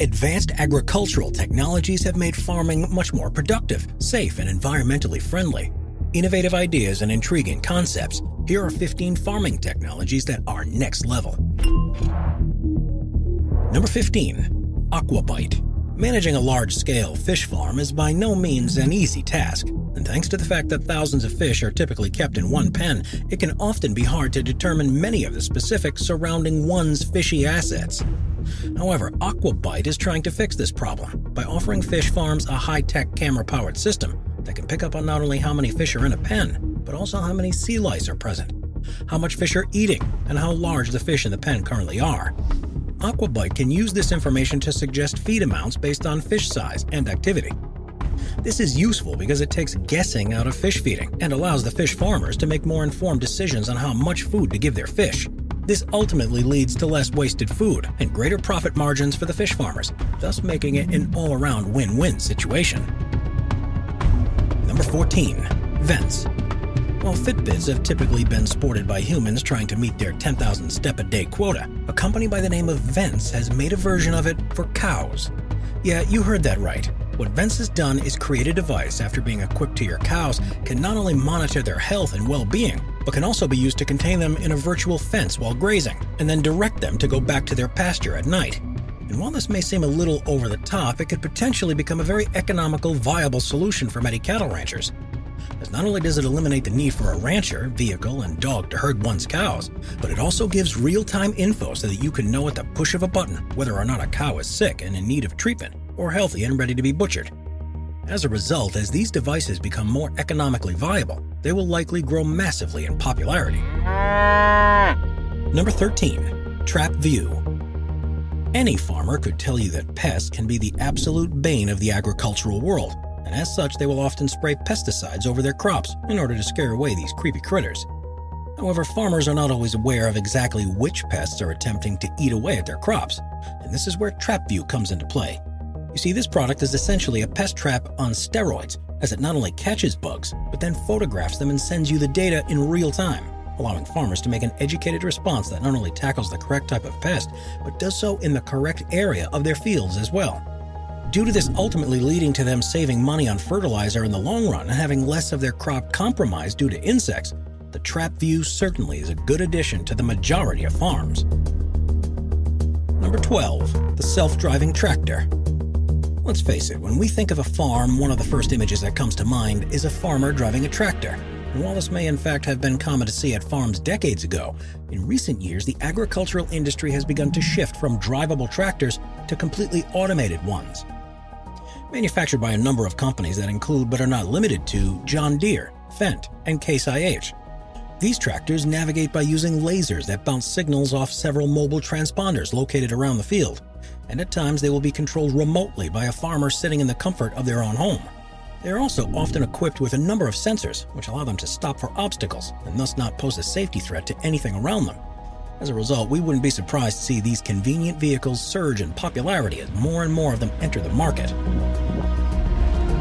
Advanced agricultural technologies have made farming much more productive, safe, and environmentally friendly. Innovative ideas and intriguing concepts. Here are 15 farming technologies that are next level. Number 15. Aquabyte. Managing a large scale fish farm is by no means an easy task, and thanks to the fact that thousands of fish are typically kept in one pen, it can often be hard to determine many of the specifics surrounding one's fishy assets. However, Aquabyte is trying to fix this problem by offering fish farms a high tech camera powered system that can pick up on not only how many fish are in a pen, but also how many sea lice are present, how much fish are eating, and how large the fish in the pen currently are. Aquabyte can use this information to suggest feed amounts based on fish size and activity. This is useful because it takes guessing out of fish feeding and allows the fish farmers to make more informed decisions on how much food to give their fish. This ultimately leads to less wasted food and greater profit margins for the fish farmers, thus making it an all around win win situation. Number 14 Vence. While Fitbits have typically been sported by humans trying to meet their 10,000 step a day quota, a company by the name of Vence has made a version of it for cows. Yeah, you heard that right. What Vence has done is create a device after being equipped to your cows can not only monitor their health and well being, but can also be used to contain them in a virtual fence while grazing, and then direct them to go back to their pasture at night. And while this may seem a little over the top, it could potentially become a very economical, viable solution for many cattle ranchers. As not only does it eliminate the need for a rancher, vehicle, and dog to herd one's cows, but it also gives real time info so that you can know at the push of a button whether or not a cow is sick and in need of treatment or healthy and ready to be butchered. As a result, as these devices become more economically viable, they will likely grow massively in popularity. Number 13. Trap View. Any farmer could tell you that pests can be the absolute bane of the agricultural world, and as such, they will often spray pesticides over their crops in order to scare away these creepy critters. However, farmers are not always aware of exactly which pests are attempting to eat away at their crops, and this is where TrapView comes into play. You see, this product is essentially a pest trap on steroids, as it not only catches bugs, but then photographs them and sends you the data in real time, allowing farmers to make an educated response that not only tackles the correct type of pest, but does so in the correct area of their fields as well. Due to this ultimately leading to them saving money on fertilizer in the long run and having less of their crop compromised due to insects, the TrapView certainly is a good addition to the majority of farms. Number 12. The Self Driving Tractor. Let's face it, when we think of a farm, one of the first images that comes to mind is a farmer driving a tractor. And while this may in fact have been common to see at farms decades ago, in recent years the agricultural industry has begun to shift from drivable tractors to completely automated ones. Manufactured by a number of companies that include but are not limited to John Deere, Fendt, and Case IH. These tractors navigate by using lasers that bounce signals off several mobile transponders located around the field and at times they will be controlled remotely by a farmer sitting in the comfort of their own home. They are also often equipped with a number of sensors, which allow them to stop for obstacles and thus not pose a safety threat to anything around them. As a result, we wouldn't be surprised to see these convenient vehicles surge in popularity as more and more of them enter the market.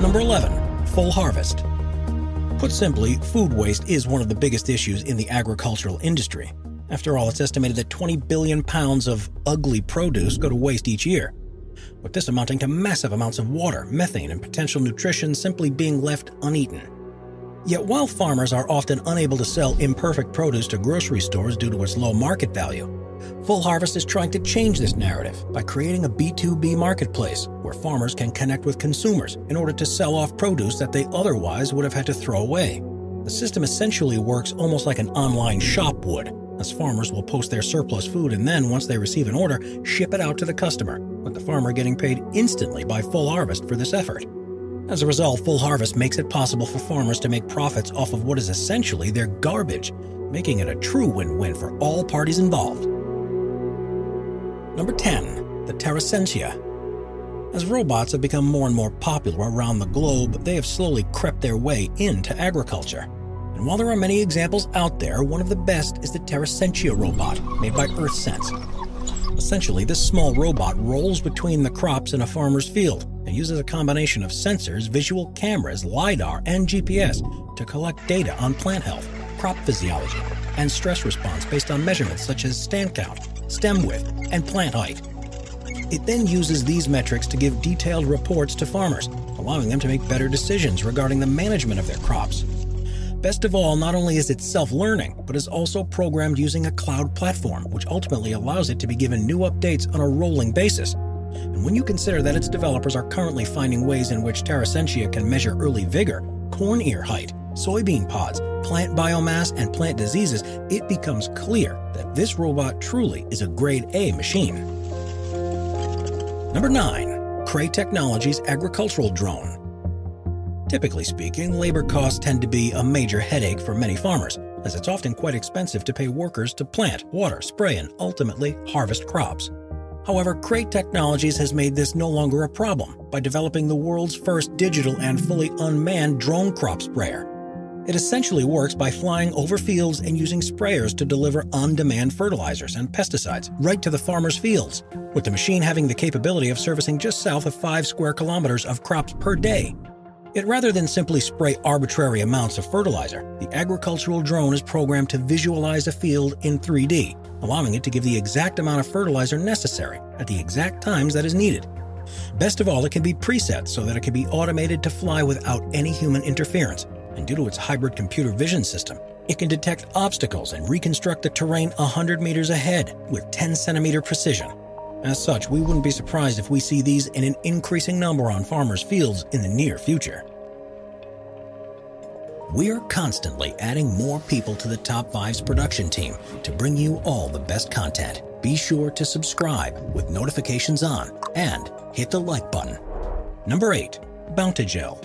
Number 11. Full Harvest. Put simply, food waste is one of the biggest issues in the agricultural industry, after all, it's estimated that 20 billion pounds of ugly produce go to waste each year, with this amounting to massive amounts of water, methane, and potential nutrition simply being left uneaten. Yet while farmers are often unable to sell imperfect produce to grocery stores due to its low market value, Full Harvest is trying to change this narrative by creating a B2B marketplace where farmers can connect with consumers in order to sell off produce that they otherwise would have had to throw away. The system essentially works almost like an online shop would, as farmers will post their surplus food and then, once they receive an order, ship it out to the customer, with the farmer getting paid instantly by Full Harvest for this effort. As a result, Full Harvest makes it possible for farmers to make profits off of what is essentially their garbage, making it a true win win for all parties involved. Number 10. The Terrasentia. As robots have become more and more popular around the globe, they have slowly crept their way into agriculture. And while there are many examples out there, one of the best is the Terrasentia robot, made by EarthSense. Essentially, this small robot rolls between the crops in a farmer's field and uses a combination of sensors, visual cameras, LiDAR, and GPS to collect data on plant health, crop physiology, and stress response based on measurements such as stand count, stem width, and plant height. It then uses these metrics to give detailed reports to farmers, allowing them to make better decisions regarding the management of their crops. Best of all, not only is it self learning, but is also programmed using a cloud platform, which ultimately allows it to be given new updates on a rolling basis. And when you consider that its developers are currently finding ways in which Terrasentia can measure early vigor, corn ear height, soybean pods, plant biomass, and plant diseases, it becomes clear that this robot truly is a grade A machine. Number 9. Kray Technologies Agricultural Drone. Typically speaking, labor costs tend to be a major headache for many farmers, as it's often quite expensive to pay workers to plant, water, spray, and ultimately harvest crops. However, Kray Technologies has made this no longer a problem by developing the world's first digital and fully unmanned drone crop sprayer. It essentially works by flying over fields and using sprayers to deliver on demand fertilizers and pesticides right to the farmer's fields, with the machine having the capability of servicing just south of 5 square kilometers of crops per day Yet rather than simply spray arbitrary amounts of fertilizer, the agricultural drone is programmed to visualize a field in 3D, allowing it to give the exact amount of fertilizer necessary at the exact times that is needed. Best of all, it can be preset so that it can be automated to fly without any human interference, and due to its hybrid computer vision system, it can detect obstacles and reconstruct the terrain 100 meters ahead with 10 centimeter precision. As such, we wouldn't be surprised if we see these in an increasing number on farmers' fields in the near future. We're constantly adding more people to the Top 5's production team to bring you all the best content. Be sure to subscribe with notifications on and hit the like button. Number 8. Bountigel.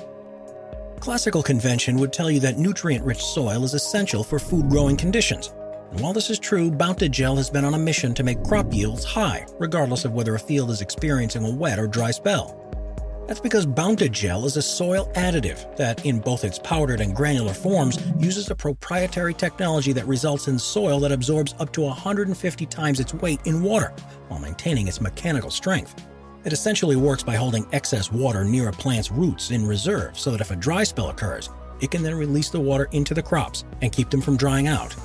Classical convention would tell you that nutrient rich soil is essential for food growing conditions and while this is true, Bountigel has been on a mission to make crop yields high, regardless of whether a field is experiencing a wet or dry spell. That's because Bountigel is a soil additive that, in both its powdered and granular forms, uses a proprietary technology that results in soil that absorbs up to 150 times its weight in water while maintaining its mechanical strength. It essentially works by holding excess water near a plant's roots in reserve so that if a dry spell occurs, it can then release the water into the crops and keep them from drying out.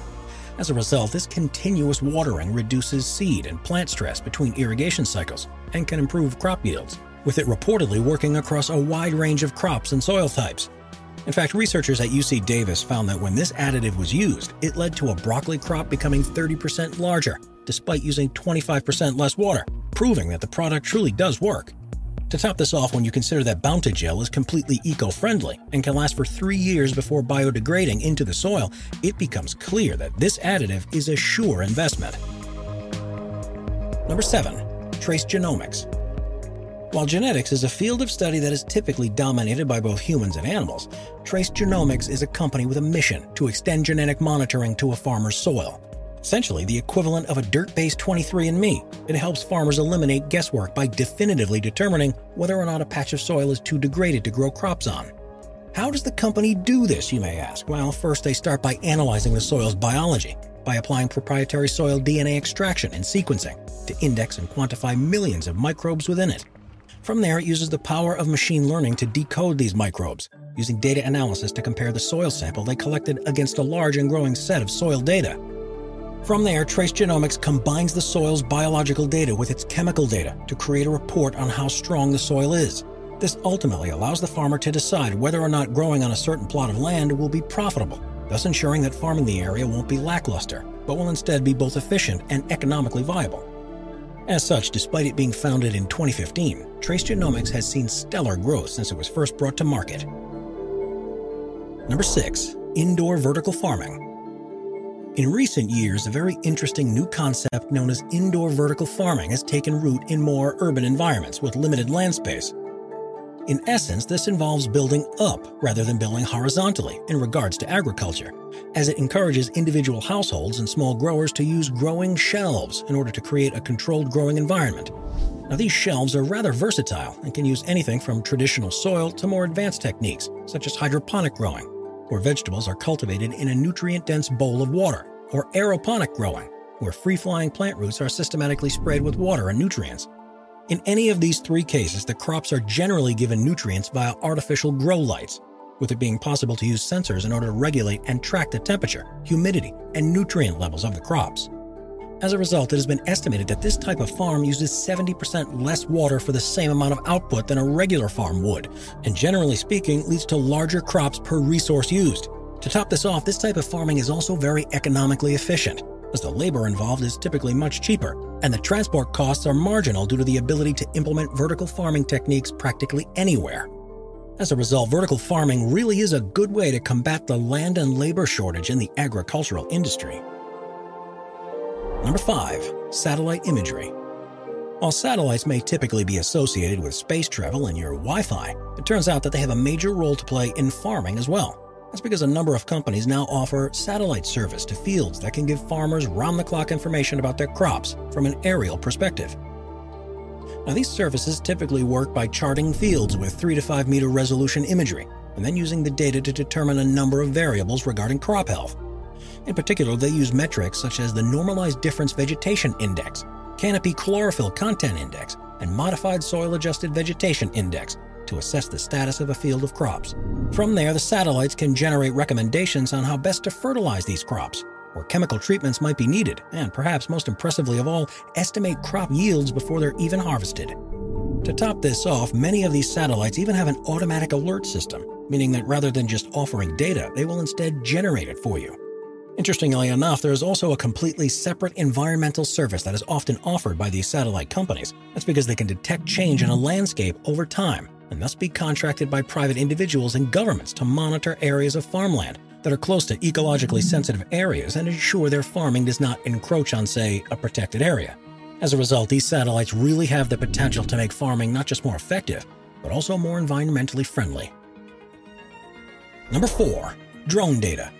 As a result, this continuous watering reduces seed and plant stress between irrigation cycles and can improve crop yields, with it reportedly working across a wide range of crops and soil types. In fact, researchers at UC Davis found that when this additive was used, it led to a broccoli crop becoming 30% larger, despite using 25% less water, proving that the product truly does work. To top this off, when you consider that Bountigel is completely eco-friendly and can last for three years before biodegrading into the soil, it becomes clear that this additive is a sure investment. Number 7. Trace Genomics While genetics is a field of study that is typically dominated by both humans and animals, Trace Genomics is a company with a mission to extend genetic monitoring to a farmer's soil essentially the equivalent of a dirt based 23andMe. It helps farmers eliminate guesswork by definitively determining whether or not a patch of soil is too degraded to grow crops on. How does the company do this, you may ask? Well, first they start by analyzing the soil's biology, by applying proprietary soil DNA extraction and sequencing to index and quantify millions of microbes within it. From there, it uses the power of machine learning to decode these microbes, using data analysis to compare the soil sample they collected against a large and growing set of soil data. From there, Trace Genomics combines the soil's biological data with its chemical data to create a report on how strong the soil is. This ultimately allows the farmer to decide whether or not growing on a certain plot of land will be profitable, thus ensuring that farming the area won't be lackluster, but will instead be both efficient and economically viable. As such, despite it being founded in 2015, Trace Genomics has seen stellar growth since it was first brought to market. Number 6. Indoor Vertical Farming in recent years, a very interesting new concept known as indoor vertical farming has taken root in more urban environments with limited land space. In essence, this involves building up rather than building horizontally in regards to agriculture, as it encourages individual households and small growers to use growing shelves in order to create a controlled growing environment. Now, these shelves are rather versatile and can use anything from traditional soil to more advanced techniques, such as hydroponic growing, where vegetables are cultivated in a nutrient dense bowl of water, or aeroponic growing, where free flying plant roots are systematically sprayed with water and nutrients. In any of these three cases, the crops are generally given nutrients via artificial grow lights, with it being possible to use sensors in order to regulate and track the temperature, humidity, and nutrient levels of the crops. As a result, it has been estimated that this type of farm uses 70% less water for the same amount of output than a regular farm would, and generally speaking, leads to larger crops per resource used. To top this off, this type of farming is also very economically efficient, as the labor involved is typically much cheaper, and the transport costs are marginal due to the ability to implement vertical farming techniques practically anywhere. As a result, vertical farming really is a good way to combat the land and labor shortage in the agricultural industry. Number 5. Satellite Imagery While satellites may typically be associated with space travel and your Wi Fi, it turns out that they have a major role to play in farming as well. That's because a number of companies now offer satellite service to fields that can give farmers round the clock information about their crops from an aerial perspective. Now, these services typically work by charting fields with 3 to 5 meter resolution imagery and then using the data to determine a number of variables regarding crop health. In particular, they use metrics such as the Normalized Difference Vegetation Index, Canopy Chlorophyll Content Index, and Modified Soil Adjusted Vegetation Index to assess the status of a field of crops. From there, the satellites can generate recommendations on how best to fertilize these crops, where chemical treatments might be needed, and perhaps most impressively of all, estimate crop yields before they're even harvested. To top this off, many of these satellites even have an automatic alert system, meaning that rather than just offering data, they will instead generate it for you. Interestingly enough, there is also a completely separate environmental service that is often offered by these satellite companies. That's because they can detect change in a landscape over time and thus be contracted by private individuals and governments to monitor areas of farmland that are close to ecologically sensitive areas and ensure their farming does not encroach on, say, a protected area. As a result, these satellites really have the potential to make farming not just more effective, but also more environmentally friendly. Number 4. Drone data.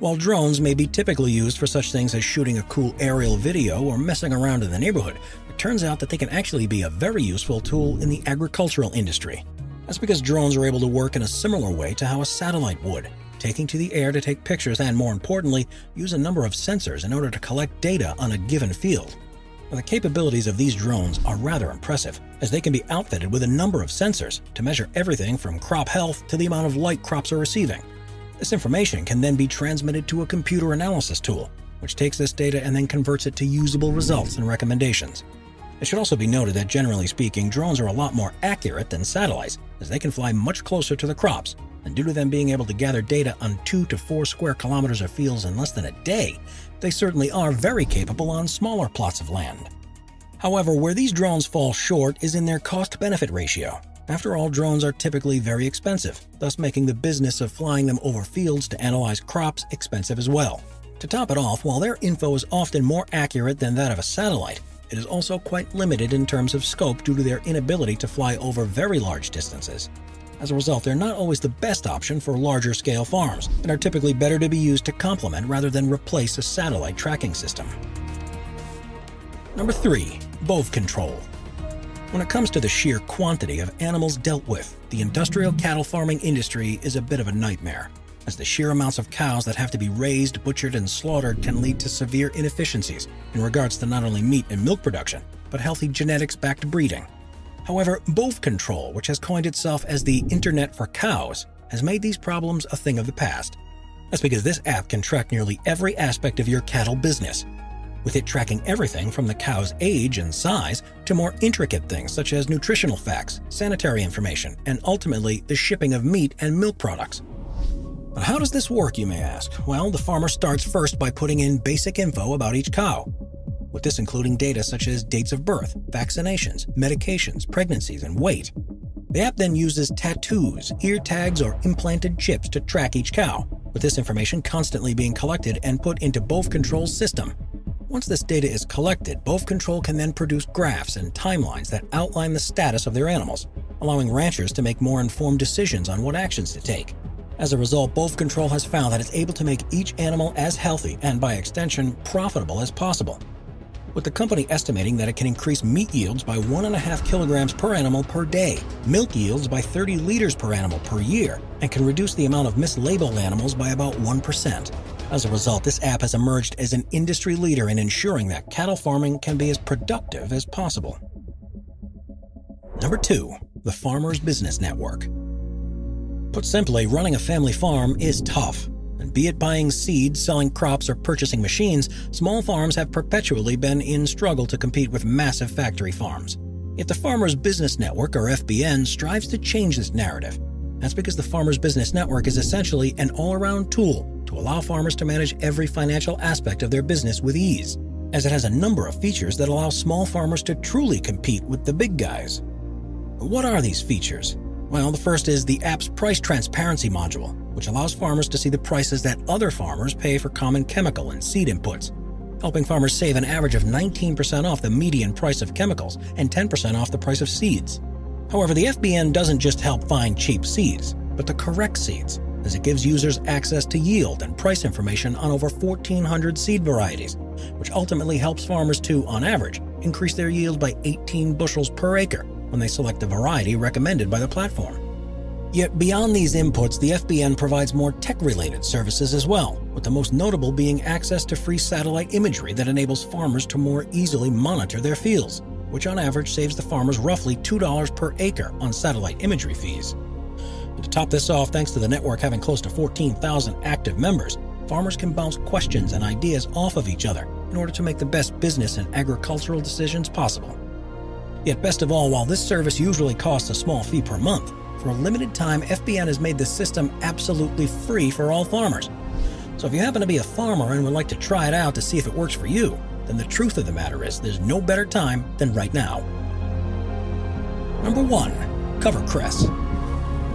While drones may be typically used for such things as shooting a cool aerial video or messing around in the neighborhood, it turns out that they can actually be a very useful tool in the agricultural industry. That's because drones are able to work in a similar way to how a satellite would, taking to the air to take pictures and, more importantly, use a number of sensors in order to collect data on a given field. Now, the capabilities of these drones are rather impressive, as they can be outfitted with a number of sensors to measure everything from crop health to the amount of light crops are receiving. This information can then be transmitted to a computer analysis tool, which takes this data and then converts it to usable results and recommendations. It should also be noted that generally speaking, drones are a lot more accurate than satellites, as they can fly much closer to the crops, and due to them being able to gather data on 2 to 4 square kilometers of fields in less than a day, they certainly are very capable on smaller plots of land. However, where these drones fall short is in their cost benefit ratio. After all, drones are typically very expensive, thus making the business of flying them over fields to analyze crops expensive as well. To top it off, while their info is often more accurate than that of a satellite, it is also quite limited in terms of scope due to their inability to fly over very large distances. As a result, they're not always the best option for larger scale farms and are typically better to be used to complement rather than replace a satellite tracking system. Number 3. Bove Control when it comes to the sheer quantity of animals dealt with, the industrial cattle farming industry is a bit of a nightmare, as the sheer amounts of cows that have to be raised, butchered, and slaughtered can lead to severe inefficiencies in regards to not only meat and milk production, but healthy genetics backed breeding. However, BovControl, which has coined itself as the Internet for Cows, has made these problems a thing of the past. That's because this app can track nearly every aspect of your cattle business, with it tracking everything from the cow's age and size to more intricate things such as nutritional facts, sanitary information, and ultimately the shipping of meat and milk products. But how does this work, you may ask? Well, the farmer starts first by putting in basic info about each cow, with this including data such as dates of birth, vaccinations, medications, pregnancies, and weight. The app then uses tattoos, ear tags, or implanted chips to track each cow, with this information constantly being collected and put into BovControl's system. Once this data is collected, BovControl can then produce graphs and timelines that outline the status of their animals, allowing ranchers to make more informed decisions on what actions to take. As a result, BovControl has found that it's able to make each animal as healthy and, by extension, profitable as possible. With the company estimating that it can increase meat yields by 1.5 kilograms per animal per day, milk yields by 30 liters per animal per year, and can reduce the amount of mislabeled animals by about 1%. As a result, this app has emerged as an industry leader in ensuring that cattle farming can be as productive as possible. Number two, the Farmer's Business Network. Put simply, running a family farm is tough, and be it buying seeds, selling crops, or purchasing machines, small farms have perpetually been in struggle to compete with massive factory farms. Yet the Farmers Business Network, or FBN, strives to change this narrative. That's because the Farmers Business Network is essentially an all around tool to allow farmers to manage every financial aspect of their business with ease, as it has a number of features that allow small farmers to truly compete with the big guys. What are these features? Well, the first is the app's price transparency module, which allows farmers to see the prices that other farmers pay for common chemical and seed inputs, helping farmers save an average of 19% off the median price of chemicals and 10% off the price of seeds. However, the FBN doesn't just help find cheap seeds, but the correct seeds, as it gives users access to yield and price information on over 1,400 seed varieties, which ultimately helps farmers to, on average, increase their yield by 18 bushels per acre when they select the variety recommended by the platform. Yet beyond these inputs, the FBN provides more tech-related services as well, with the most notable being access to free satellite imagery that enables farmers to more easily monitor their fields, which on average saves the farmers roughly $2 per acre on satellite imagery fees. To top this off, thanks to the network having close to 14,000 active members, farmers can bounce questions and ideas off of each other in order to make the best business and agricultural decisions possible. Yet, best of all, while this service usually costs a small fee per month, for a limited time, FBN has made the system absolutely free for all farmers. So if you happen to be a farmer and would like to try it out to see if it works for you, then the truth of the matter is there's no better time than right now. Number 1. Cover cress.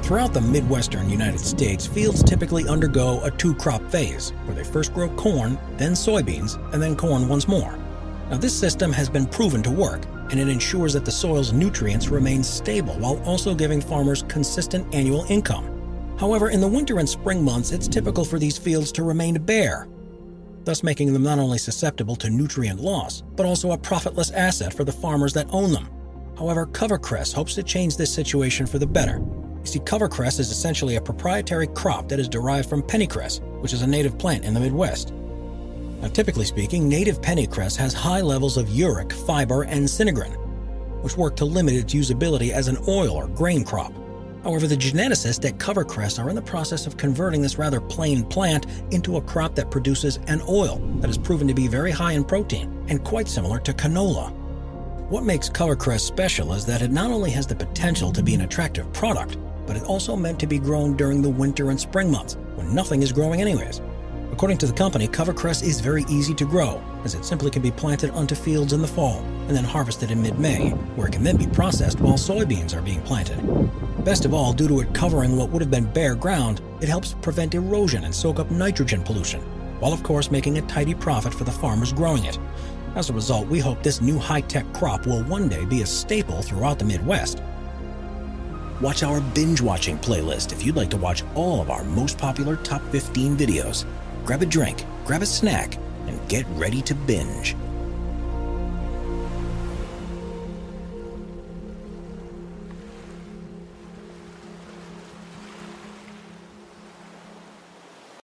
Throughout the Midwestern United States, fields typically undergo a two crop phase, where they first grow corn, then soybeans, and then corn once more. Now, this system has been proven to work, and it ensures that the soil's nutrients remain stable while also giving farmers consistent annual income. However, in the winter and spring months, it's typical for these fields to remain bare, thus making them not only susceptible to nutrient loss, but also a profitless asset for the farmers that own them. However, Covercress hopes to change this situation for the better. You see, Covercress is essentially a proprietary crop that is derived from pennycress, which is a native plant in the Midwest. Now, typically speaking, native pennycress has high levels of erucic, fiber, and sinigrin, which work to limit its usability as an oil or grain crop. However, the geneticists at Covercress are in the process of converting this rather plain plant into a crop that produces an oil that is proven to be very high in protein and quite similar to canola. What makes Covercress special is that it not only has the potential to be an attractive product, but it also meant to be grown during the winter and spring months when nothing is growing anyways. According to the company, covercress is very easy to grow, as it simply can be planted onto fields in the fall and then harvested in mid May, where it can then be processed while soybeans are being planted. Best of all, due to it covering what would have been bare ground, it helps prevent erosion and soak up nitrogen pollution, while of course making a tidy profit for the farmers growing it. As a result, we hope this new high tech crop will one day be a staple throughout the Midwest. Watch our binge watching playlist if you'd like to watch all of our most popular top 15 videos grab a drink, grab a snack, and get ready to binge.